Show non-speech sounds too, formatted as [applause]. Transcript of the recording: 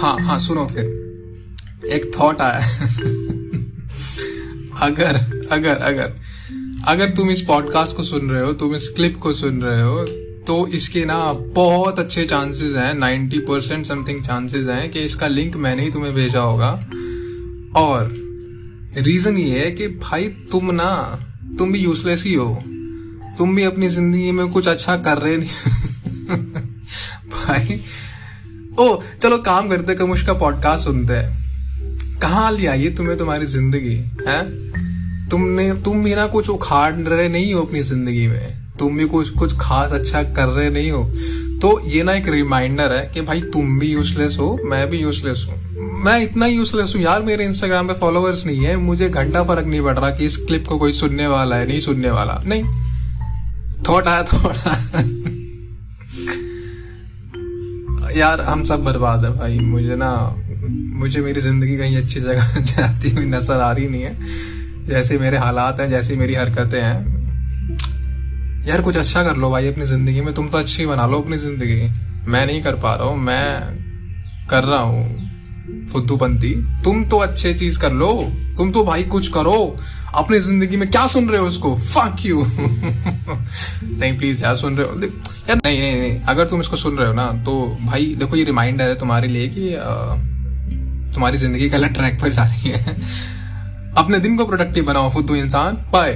हाँ हाँ सुनो फिर। एक थॉट आया। अगर अगर अगर अगर तुम इस पॉडकास्ट को सुन रहे हो, तुम इस क्लिप को सुन रहे हो तो इसके ना बहुत अच्छे चांसेस हैं नाइन्टी परसेंट समथिंग चांसेस हैं कि इसका लिंक मैंने ही तुम्हें भेजा होगा। और रीजन ये है कि भाई तुम ना, तुम भी यूजलेस ही हो। तुम भी अपनी ज़िंदगी में कुछ अच्छा कर रहे नहीं। ओ, चलो काम करते कम उसका पॉडकास्ट सुनते हैं। कहाँ ले आई तुम्हें तुम्हारी ज़िंदगी, है? तुमने, तुम भी ना कुछ उखाड़ रहे नहीं हो अपनी ज़िंदगी में। तुम भी कुछ कुछ खास अच्छा कर रहे नहीं हो। तो ये ना एक रिमाइंडर है कि भाई तुम भी यूजलेस हो, मैं भी यूजलेस हूँ। मैं इतना यूजलेस हूँ, यार मेरे इंस्टाग्राम पे फॉलोअर्स नहीं है। मुझे घंटा फ़र्क नहीं पड़ रहा कि इस क्लिप को कोई सुनने वाला है, नहीं सुनने वाला। नहीं। थॉट आया थोड़ा। यार, हम सब बर्बाद है भाई। मुझे ना, मुझे मेरी ज़िंदगी कहीं अच्छी जगह [laughs] जाती हुई नज़र आ रही नहीं है। जैसे मेरे हालात हैं, जैसी मेरी हरकतें हैं। यार, कुछ अच्छा कर लो भाई अपनी ज़िंदगी में। तुम तो अच्छी बना लो अपनी ज़िंदगी। मैं नहीं कर पा रहा हूँ, मैं कर रहा हूँ। फुद्दूपंती, तुम तो अच्छे चीज़ कर लो, तुम तो भाई कुछ करो, अपनी ज़िंदगी में क्या सुन रहे हो उसको? फक यू [laughs] नहीं प्लीज़ यार, सुन रहे हो। यार, नहीं नहीं नहीं, अगर तुम इसको सुन रहे हो ना तो भाई, देखो, ये रिमाइंडर है तुम्हारे लिए कि तुम्हारी ज़िंदगी गलत ट्रैक पर जा रही है। [laughs] अपने दिन को प्रोडक्टिव बनाओ, फुद्दू इंसान। बाय